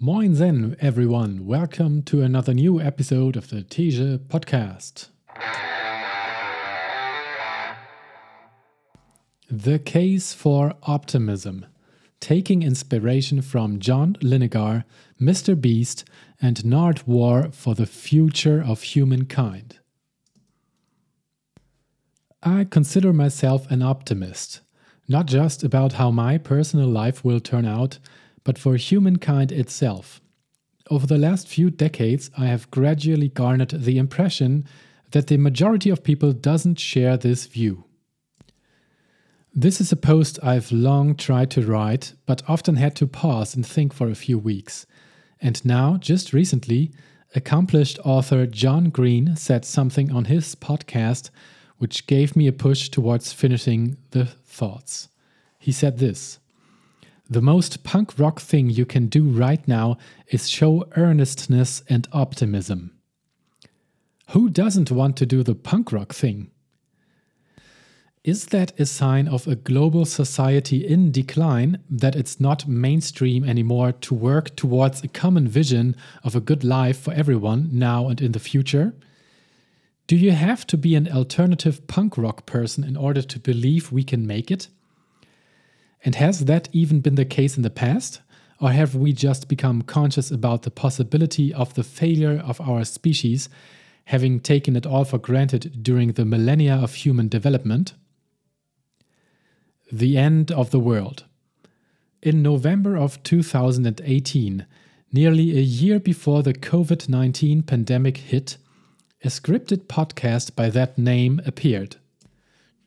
Moin Zen, everyone. Welcome to another new episode of the Teja podcast. The Case for Optimism. Taking inspiration from John Linegar, Mr. Beast, and Nardwuar for the future of humankind. I consider myself an optimist, not just about how my personal life will turn out but for humankind itself. Over the last few decades, I have gradually garnered the impression that the majority of people doesn't share this view. This is a post I've long tried to write, but often had to pause and think for a few weeks. And now, just recently, accomplished author John Green said something on his podcast which gave me a push towards finishing the thoughts. He said this the most punk rock thing you can do right now is show earnestness and optimism. Who doesn't want to do the punk rock thing? Is that a sign of a global society in decline that it's not mainstream anymore to work towards a common vision of a good life for everyone now and in the future? Do you have to be an alternative punk rock person in order to believe we can make it? And has that even been the case in the past? Or have we just become conscious about the possibility of the failure of our species, having taken it all for granted during the millennia of human development? The end of the world. In November of 2018, nearly a year before the COVID 19 pandemic hit, a scripted podcast by that name appeared.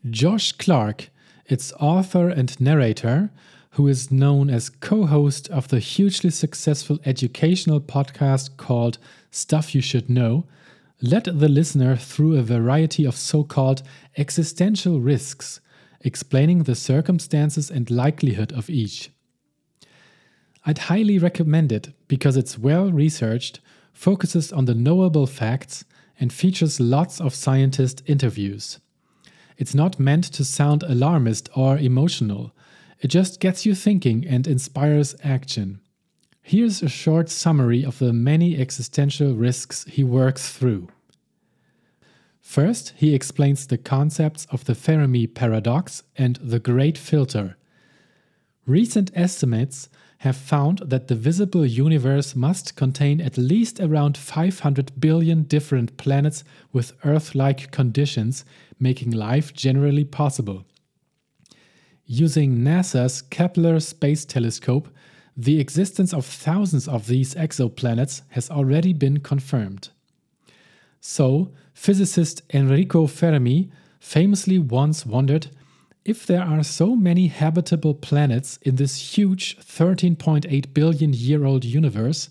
Josh Clark its author and narrator, who is known as co host of the hugely successful educational podcast called Stuff You Should Know, led the listener through a variety of so called existential risks, explaining the circumstances and likelihood of each. I'd highly recommend it because it's well researched, focuses on the knowable facts, and features lots of scientist interviews. It's not meant to sound alarmist or emotional. It just gets you thinking and inspires action. Here's a short summary of the many existential risks he works through. First, he explains the concepts of the Fermi paradox and the Great Filter. Recent estimates have found that the visible universe must contain at least around 500 billion different planets with Earth like conditions, making life generally possible. Using NASA's Kepler Space Telescope, the existence of thousands of these exoplanets has already been confirmed. So, physicist Enrico Fermi famously once wondered if there are so many habitable planets in this huge 13.8 billion year old universe,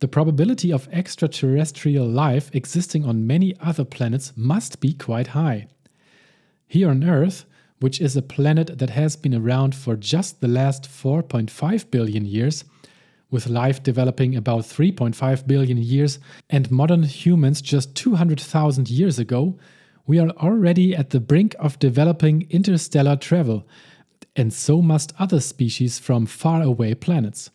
the probability of extraterrestrial life existing on many other planets must be quite high. Here on Earth, which is a planet that has been around for just the last 4.5 billion years, with life developing about 3.5 billion years and modern humans just 200,000 years ago, we are already at the brink of developing interstellar travel, and so must other species from faraway planets.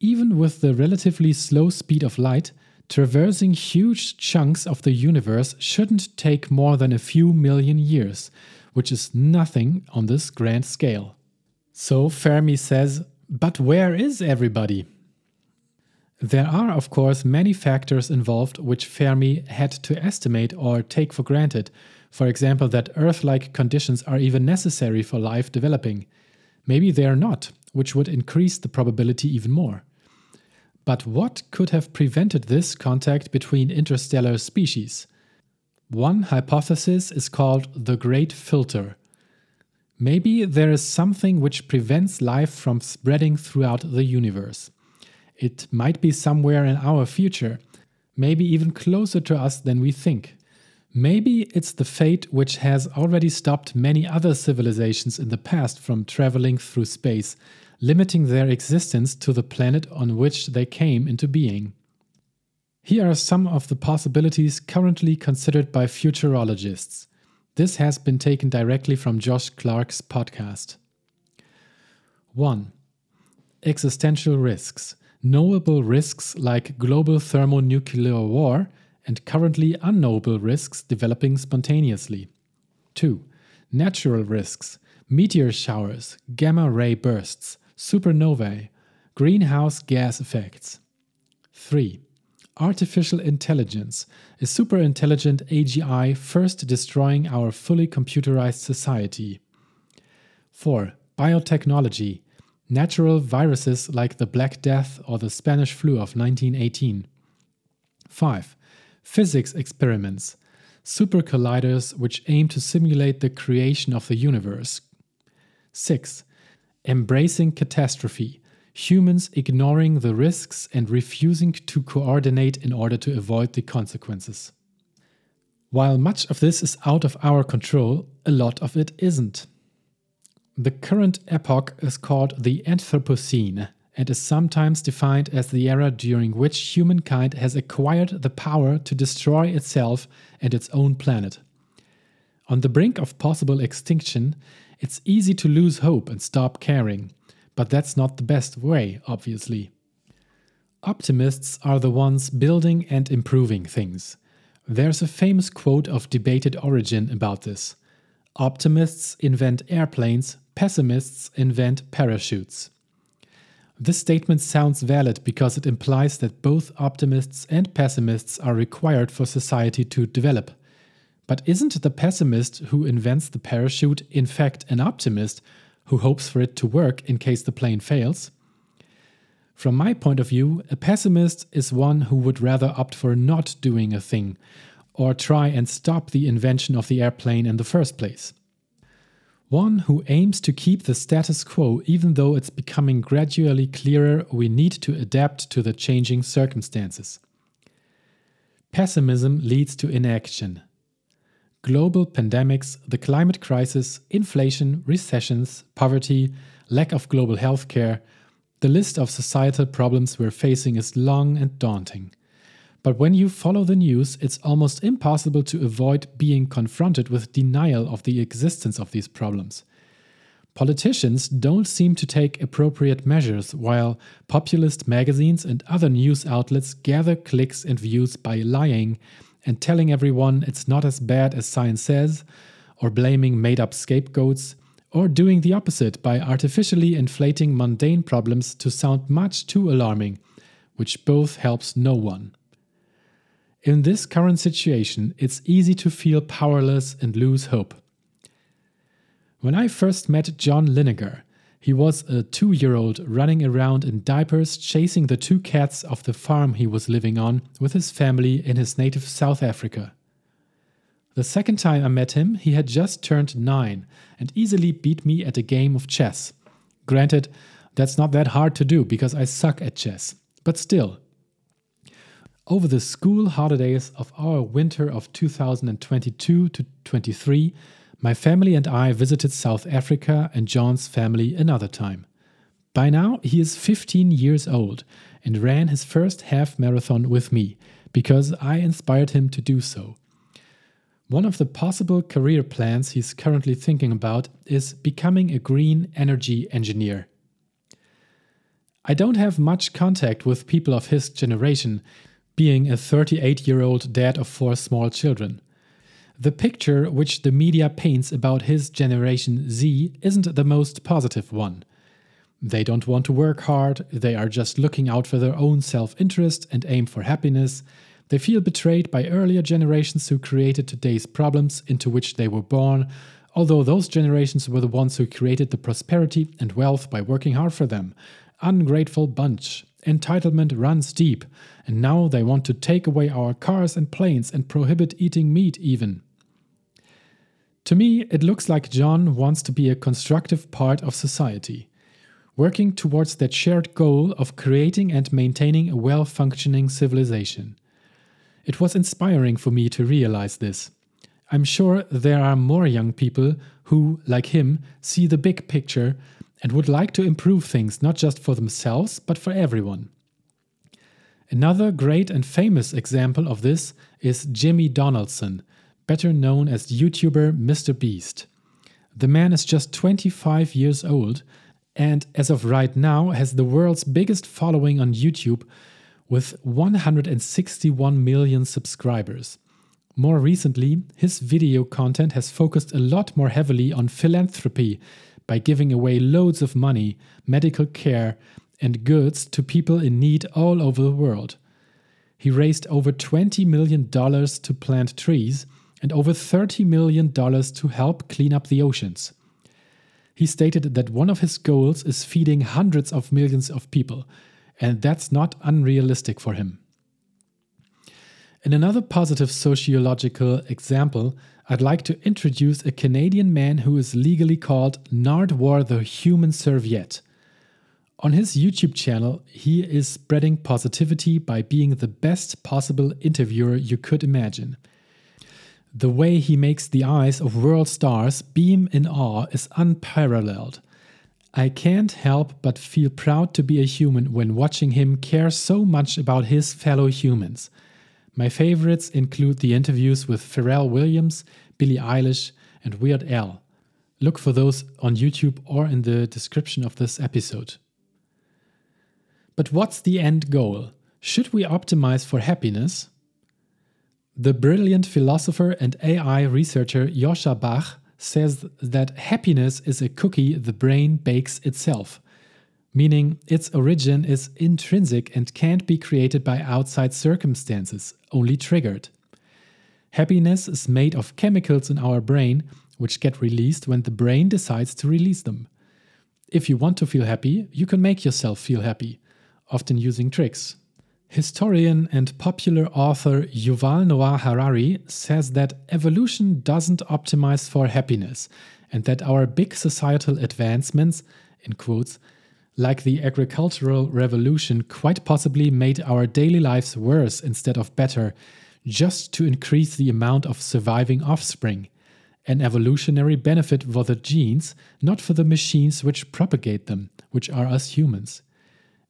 Even with the relatively slow speed of light, traversing huge chunks of the universe shouldn't take more than a few million years, which is nothing on this grand scale. So Fermi says, but where is everybody? There are, of course, many factors involved which Fermi had to estimate or take for granted. For example, that Earth like conditions are even necessary for life developing. Maybe they are not, which would increase the probability even more. But what could have prevented this contact between interstellar species? One hypothesis is called the Great Filter. Maybe there is something which prevents life from spreading throughout the universe. It might be somewhere in our future, maybe even closer to us than we think. Maybe it's the fate which has already stopped many other civilizations in the past from traveling through space, limiting their existence to the planet on which they came into being. Here are some of the possibilities currently considered by futurologists. This has been taken directly from Josh Clark's podcast. 1. Existential risks knowable risks like global thermonuclear war, and currently unknowable risks developing spontaneously. 2. Natural risks, meteor showers, gamma ray bursts, supernovae, greenhouse gas effects. 3. Artificial intelligence, a superintelligent AGI first destroying our fully computerized society. 4. Biotechnology, natural viruses like the Black Death or the Spanish flu of 1918. 5. Physics experiments, super colliders which aim to simulate the creation of the universe. 6. Embracing catastrophe, humans ignoring the risks and refusing to coordinate in order to avoid the consequences. While much of this is out of our control, a lot of it isn't. The current epoch is called the Anthropocene and is sometimes defined as the era during which humankind has acquired the power to destroy itself and its own planet. On the brink of possible extinction, it's easy to lose hope and stop caring, but that's not the best way, obviously. Optimists are the ones building and improving things. There's a famous quote of debated origin about this. Optimists invent airplanes, pessimists invent parachutes. This statement sounds valid because it implies that both optimists and pessimists are required for society to develop. But isn't the pessimist who invents the parachute in fact an optimist who hopes for it to work in case the plane fails? From my point of view, a pessimist is one who would rather opt for not doing a thing or try and stop the invention of the airplane in the first place. One who aims to keep the status quo even though it's becoming gradually clearer we need to adapt to the changing circumstances. Pessimism leads to inaction. Global pandemics, the climate crisis, inflation, recessions, poverty, lack of global health care, the list of societal problems we're facing is long and daunting. But when you follow the news, it's almost impossible to avoid being confronted with denial of the existence of these problems. Politicians don't seem to take appropriate measures, while populist magazines and other news outlets gather clicks and views by lying and telling everyone it's not as bad as science says, or blaming made up scapegoats, or doing the opposite by artificially inflating mundane problems to sound much too alarming, which both helps no one. In this current situation, it's easy to feel powerless and lose hope. When I first met John Linegar, he was a two year old running around in diapers chasing the two cats of the farm he was living on with his family in his native South Africa. The second time I met him, he had just turned nine and easily beat me at a game of chess. Granted, that's not that hard to do because I suck at chess, but still, over the school holidays of our winter of 2022 to 23, my family and I visited South Africa and John's family another time. By now, he is 15 years old and ran his first half marathon with me because I inspired him to do so. One of the possible career plans he's currently thinking about is becoming a green energy engineer. I don't have much contact with people of his generation being a 38 year old dad of four small children. The picture which the media paints about his Generation Z isn't the most positive one. They don't want to work hard, they are just looking out for their own self interest and aim for happiness. They feel betrayed by earlier generations who created today's problems into which they were born, although those generations were the ones who created the prosperity and wealth by working hard for them. Ungrateful bunch. Entitlement runs deep, and now they want to take away our cars and planes and prohibit eating meat, even. To me, it looks like John wants to be a constructive part of society, working towards that shared goal of creating and maintaining a well functioning civilization. It was inspiring for me to realize this. I'm sure there are more young people who, like him, see the big picture and would like to improve things not just for themselves, but for everyone. Another great and famous example of this is Jimmy Donaldson, better known as YouTuber Mr. Beast. The man is just 25 years old and as of right now has the world's biggest following on YouTube with 161 million subscribers. More recently, his video content has focused a lot more heavily on philanthropy by giving away loads of money, medical care, and goods to people in need all over the world. He raised over $20 million to plant trees and over $30 million to help clean up the oceans. He stated that one of his goals is feeding hundreds of millions of people, and that's not unrealistic for him. In another positive sociological example, I'd like to introduce a Canadian man who is legally called Nardwuar the Human Serviette. On his YouTube channel, he is spreading positivity by being the best possible interviewer you could imagine. The way he makes the eyes of world stars beam in awe is unparalleled. I can't help but feel proud to be a human when watching him care so much about his fellow humans. My favorites include the interviews with Pharrell Williams, Billie Eilish, and Weird Al. Look for those on YouTube or in the description of this episode. But what's the end goal? Should we optimize for happiness? The brilliant philosopher and AI researcher Joscha Bach says that happiness is a cookie the brain bakes itself, meaning its origin is intrinsic and can't be created by outside circumstances, only triggered. Happiness is made of chemicals in our brain which get released when the brain decides to release them. If you want to feel happy, you can make yourself feel happy often using tricks. Historian and popular author Yuval Noah Harari says that evolution doesn't optimize for happiness and that our big societal advancements, in quotes, like the agricultural revolution, quite possibly made our daily lives worse instead of better, just to increase the amount of surviving offspring. An evolutionary benefit for the genes, not for the machines which propagate them, which are us humans.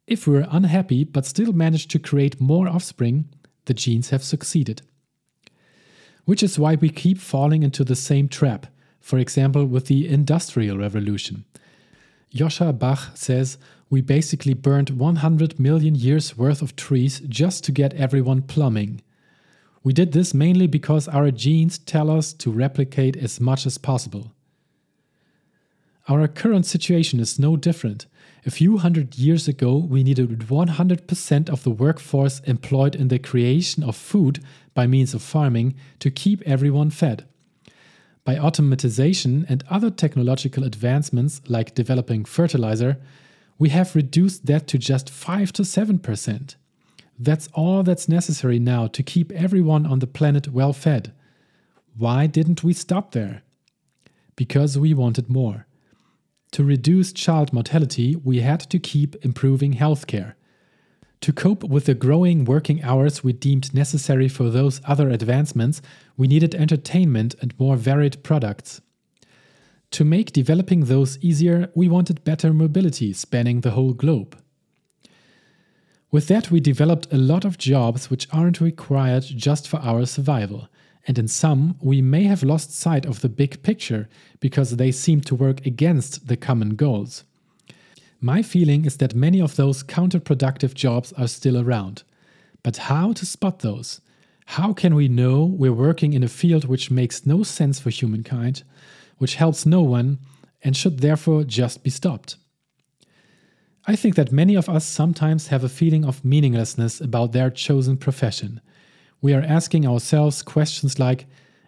If we're unhappy but still manage to create more offspring, the genes have succeeded. Which is why we keep falling into the same trap, for example, with the Industrial Revolution. Joscha Bach says we basically burned 100 million years worth of trees just to get everyone plumbing. We did this mainly because our genes tell us to replicate as much as possible. Our current situation is no different. A few hundred years ago, we needed 100% of the workforce employed in the creation of food by means of farming to keep everyone fed. By automatization and other technological advancements like developing fertilizer, we have reduced that to just 5 to 7%. That's all that's necessary now to keep everyone on the planet well fed. Why didn't we stop there? Because we wanted more. To reduce child mortality, we had to keep improving healthcare. To cope with the growing working hours we deemed necessary for those other advancements, we needed entertainment and more varied products. To make developing those easier, we wanted better mobility spanning the whole globe. With that, we developed a lot of jobs which aren't required just for our survival and in some, we may have lost sight of the big picture because they seem to work against the common goals. My feeling is that many of those counterproductive jobs are still around. But how to spot those? How can we know we're working in a field which makes no sense for humankind, which helps no one, and should therefore just be stopped? I think that many of us sometimes have a feeling of meaninglessness about their chosen profession we are asking ourselves questions like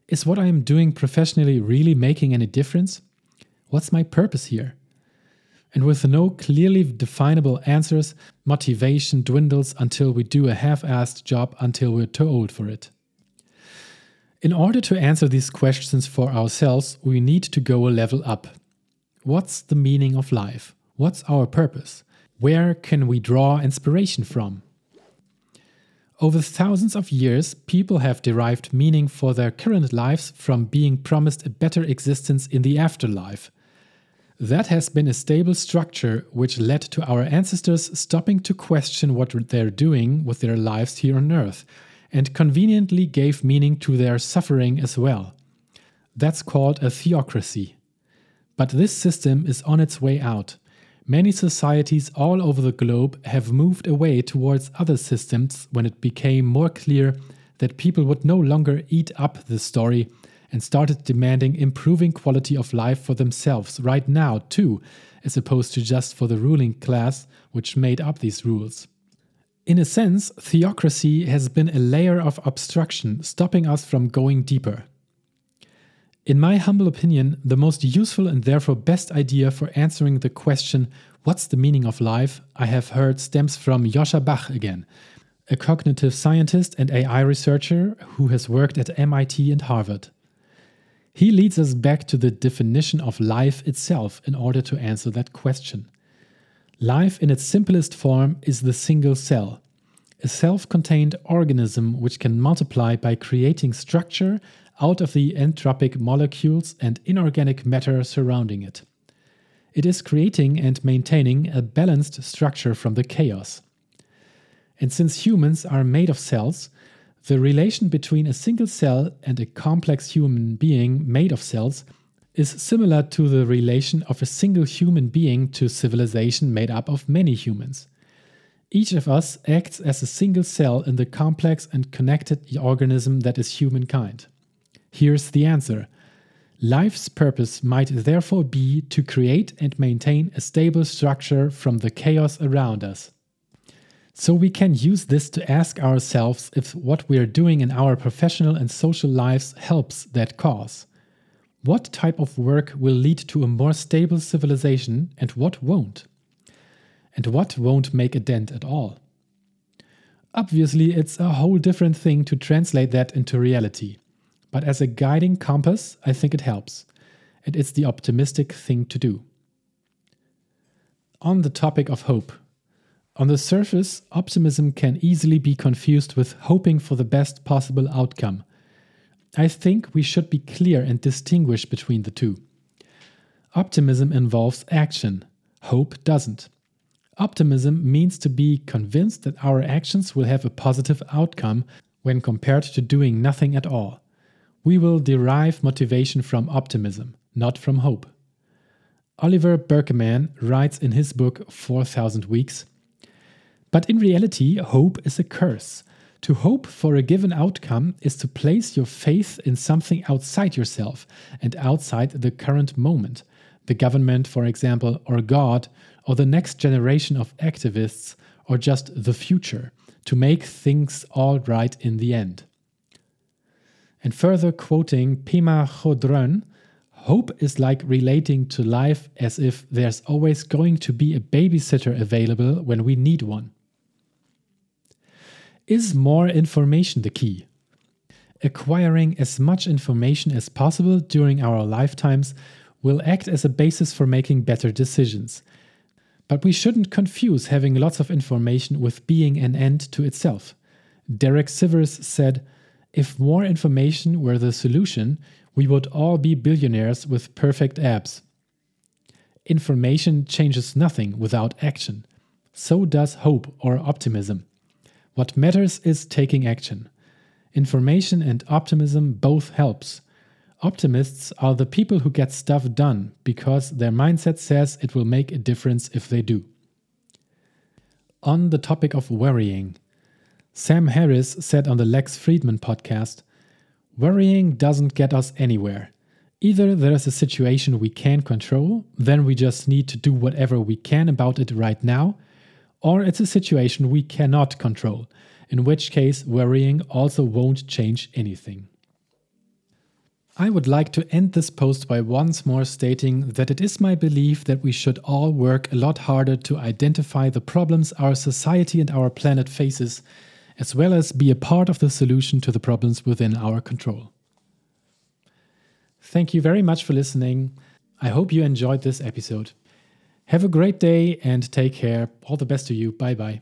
Is what I am doing professionally really making any difference? What's my purpose here? And with no clearly definable answers, motivation dwindles until we do a half assed job until we're too old for it. In order to answer these questions for ourselves, we need to go a level up. What's the meaning of life? What's our purpose? Where can we draw inspiration from? Over thousands of years, people have derived meaning for their current lives from being promised a better existence in the afterlife. That has been a stable structure which led to our ancestors stopping to question what they're doing with their lives here on Earth, and conveniently gave meaning to their suffering as well. That's called a theocracy. But this system is on its way out. Many societies all over the globe have moved away towards other systems when it became more clear that people would no longer eat up the story and started demanding improving quality of life for themselves right now, too, as opposed to just for the ruling class which made up these rules. In a sense, theocracy has been a layer of obstruction stopping us from going deeper. In my humble opinion, the most useful and therefore best idea for answering the question, What's the meaning of life? I have heard stems from Joscha Bach again, a cognitive scientist and AI researcher who has worked at MIT and Harvard. He leads us back to the definition of life itself in order to answer that question. Life, in its simplest form, is the single cell, a self contained organism which can multiply by creating structure out of the entropic molecules and inorganic matter surrounding it. It is creating and maintaining a balanced structure from the chaos. And since humans are made of cells, the relation between a single cell and a complex human being made of cells is similar to the relation of a single human being to civilization made up of many humans. Each of us acts as a single cell in the complex and connected organism that is humankind. Here's the answer Life's purpose might therefore be to create and maintain a stable structure from the chaos around us. So we can use this to ask ourselves if what we are doing in our professional and social lives helps that cause. What type of work will lead to a more stable civilization and what won't? And what won't make a dent at all? Obviously, it's a whole different thing to translate that into reality but as a guiding compass, I think it helps. And it's the optimistic thing to do. On the topic of hope. On the surface, optimism can easily be confused with hoping for the best possible outcome. I think we should be clear and distinguish between the two. Optimism involves action, hope doesn't. Optimism means to be convinced that our actions will have a positive outcome when compared to doing nothing at all. We will derive motivation from optimism, not from hope. Oliver Burkeman writes in his book 4000 Weeks But in reality, hope is a curse. To hope for a given outcome is to place your faith in something outside yourself and outside the current moment, the government, for example, or God, or the next generation of activists, or just the future, to make things all right in the end. And further quoting Pema Chödrön, hope is like relating to life as if there's always going to be a babysitter available when we need one. Is more information the key? Acquiring as much information as possible during our lifetimes will act as a basis for making better decisions. But we shouldn't confuse having lots of information with being an end to itself. Derek Sivers said, if more information were the solution, we would all be billionaires with perfect abs. Information changes nothing without action. So does hope or optimism. What matters is taking action. Information and optimism both helps. Optimists are the people who get stuff done because their mindset says it will make a difference if they do. On the topic of worrying, Sam Harris said on the Lex Fridman podcast Worrying doesn't get us anywhere. Either there is a situation we can control, then we just need to do whatever we can about it right now, or it's a situation we cannot control, in which case worrying also won't change anything. I would like to end this post by once more stating that it is my belief that we should all work a lot harder to identify the problems our society and our planet faces as well as be a part of the solution to the problems within our control. Thank you very much for listening. I hope you enjoyed this episode. Have a great day and take care. All the best to you. Bye bye.